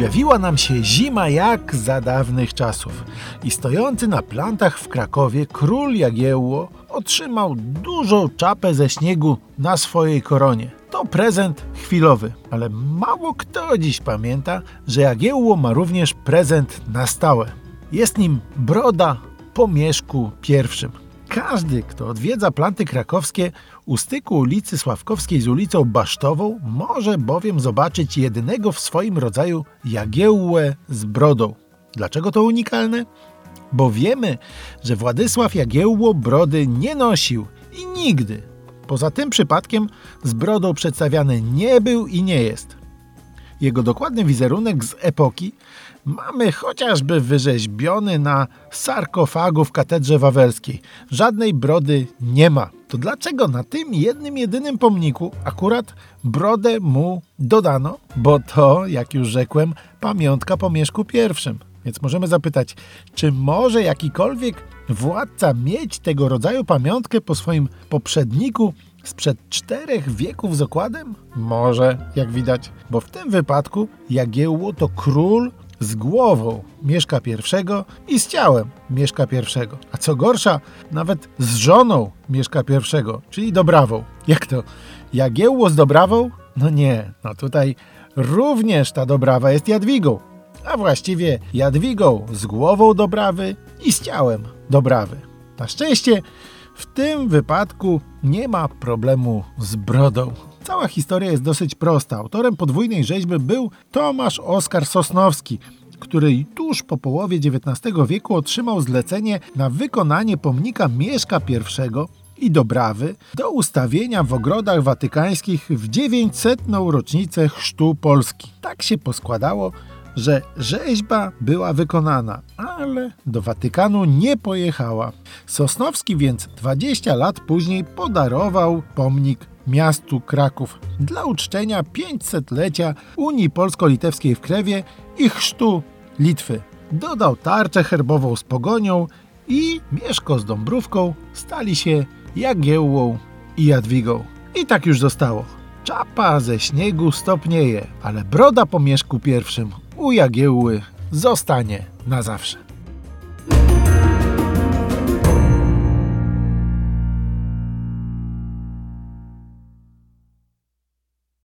Objawiła nam się zima jak za dawnych czasów i stojący na plantach w Krakowie król Jagiełło otrzymał dużą czapę ze śniegu na swojej koronie. To prezent chwilowy, ale mało kto dziś pamięta, że Jagiełło ma również prezent na stałe. Jest nim broda po Mieszku pierwszym. Każdy, kto odwiedza planty krakowskie u styku ulicy Sławkowskiej z ulicą Basztową, może bowiem zobaczyć jedynego w swoim rodzaju Jagiełłę z brodą. Dlaczego to unikalne? Bo wiemy, że Władysław Jagiełło brody nie nosił i nigdy. Poza tym przypadkiem z brodą przedstawiany nie był i nie jest. Jego dokładny wizerunek z epoki mamy chociażby wyrzeźbiony na sarkofagu w katedrze wawelskiej. Żadnej brody nie ma. To dlaczego na tym jednym, jedynym pomniku akurat brodę mu dodano? Bo to, jak już rzekłem, pamiątka po Mieszku I. Więc możemy zapytać, czy może jakikolwiek władca mieć tego rodzaju pamiątkę po swoim poprzedniku sprzed czterech wieków z okładem? Może, jak widać, bo w tym wypadku Jagiełło to król z głową Mieszka I i z ciałem Mieszka I. A co gorsza, nawet z żoną Mieszka I, czyli Dobrawą. Jak to? Jagiełło z Dobrawą? No nie, no tutaj również ta Dobrawa jest Jadwigą. A właściwie Jadwigą z głową Dobrawy i z ciałem Dobrawy. Na szczęście w tym wypadku nie ma problemu z brodą. Cała historia jest dosyć prosta. Autorem podwójnej rzeźby był Tomasz Oskar Sosnowski, który tuż po połowie XIX wieku otrzymał zlecenie na wykonanie pomnika Mieszka I i Dobrawy do ustawienia w ogrodach watykańskich w 900. rocznicę chrztu Polski. Tak się poskładało, że rzeźba była wykonana, ale do Watykanu nie pojechała. Sosnowski więc 20 lat później podarował pomnik miastu Kraków dla uczczenia 500-lecia Unii Polsko-Litewskiej w Krewie i chrztu Litwy. Dodał tarczę herbową z pogonią i Mieszko z Dąbrówką stali się Jagiełłą i Jadwigą. I tak już zostało. Czapa ze śniegu stopnieje, ale broda po Mieszku pierwszym u Jagiełły zostanie na zawsze.